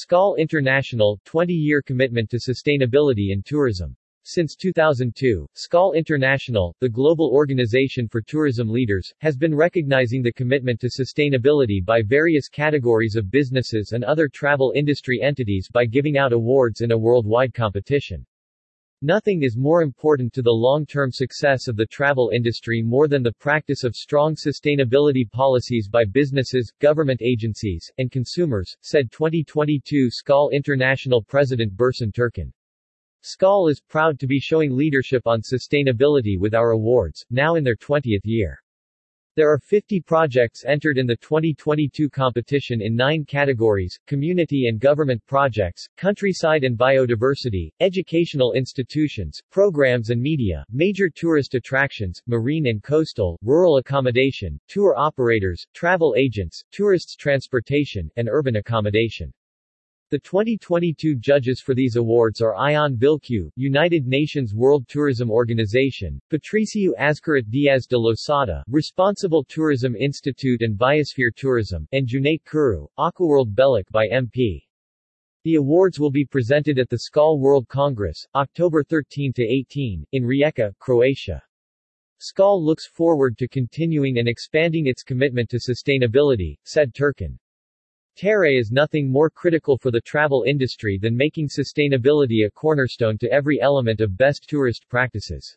Skål International, 20-year commitment to sustainability in tourism. Since 2002, Skål International, the global organization for tourism leaders, has been recognizing the commitment to sustainability by various categories of businesses and other travel industry entities by giving out awards in a worldwide competition. Nothing is more important to the long-term success of the travel industry more than the practice of strong sustainability policies by businesses, government agencies, and consumers, said 2022 Skål International President Burçin Türkkan. Skål is proud to be showing leadership on sustainability with our awards, now in their 20th year. There are 50 projects entered in the 2022 competition in nine categories, community and government projects, countryside and biodiversity, educational institutions, programs and media, major tourist attractions, marine and coastal, rural accommodation, tour operators, travel agents, tourists transportation, and urban accommodation. The 2022 judges for these awards are Ion Vilcu, United Nations World Tourism Organization, Patricio Azcarate Diaz de Losada, Responsible Tourism Institute and Biosphere Tourism, and Junaid Kuru, Aquaworld Belek by MP. The awards will be presented at the Skål World Congress, October 13-18, in Rijeka, Croatia. Skål looks forward to continuing and expanding its commitment to sustainability, said Türkkan. Terre is nothing more critical for the travel industry than making sustainability a cornerstone to every element of best tourist practices.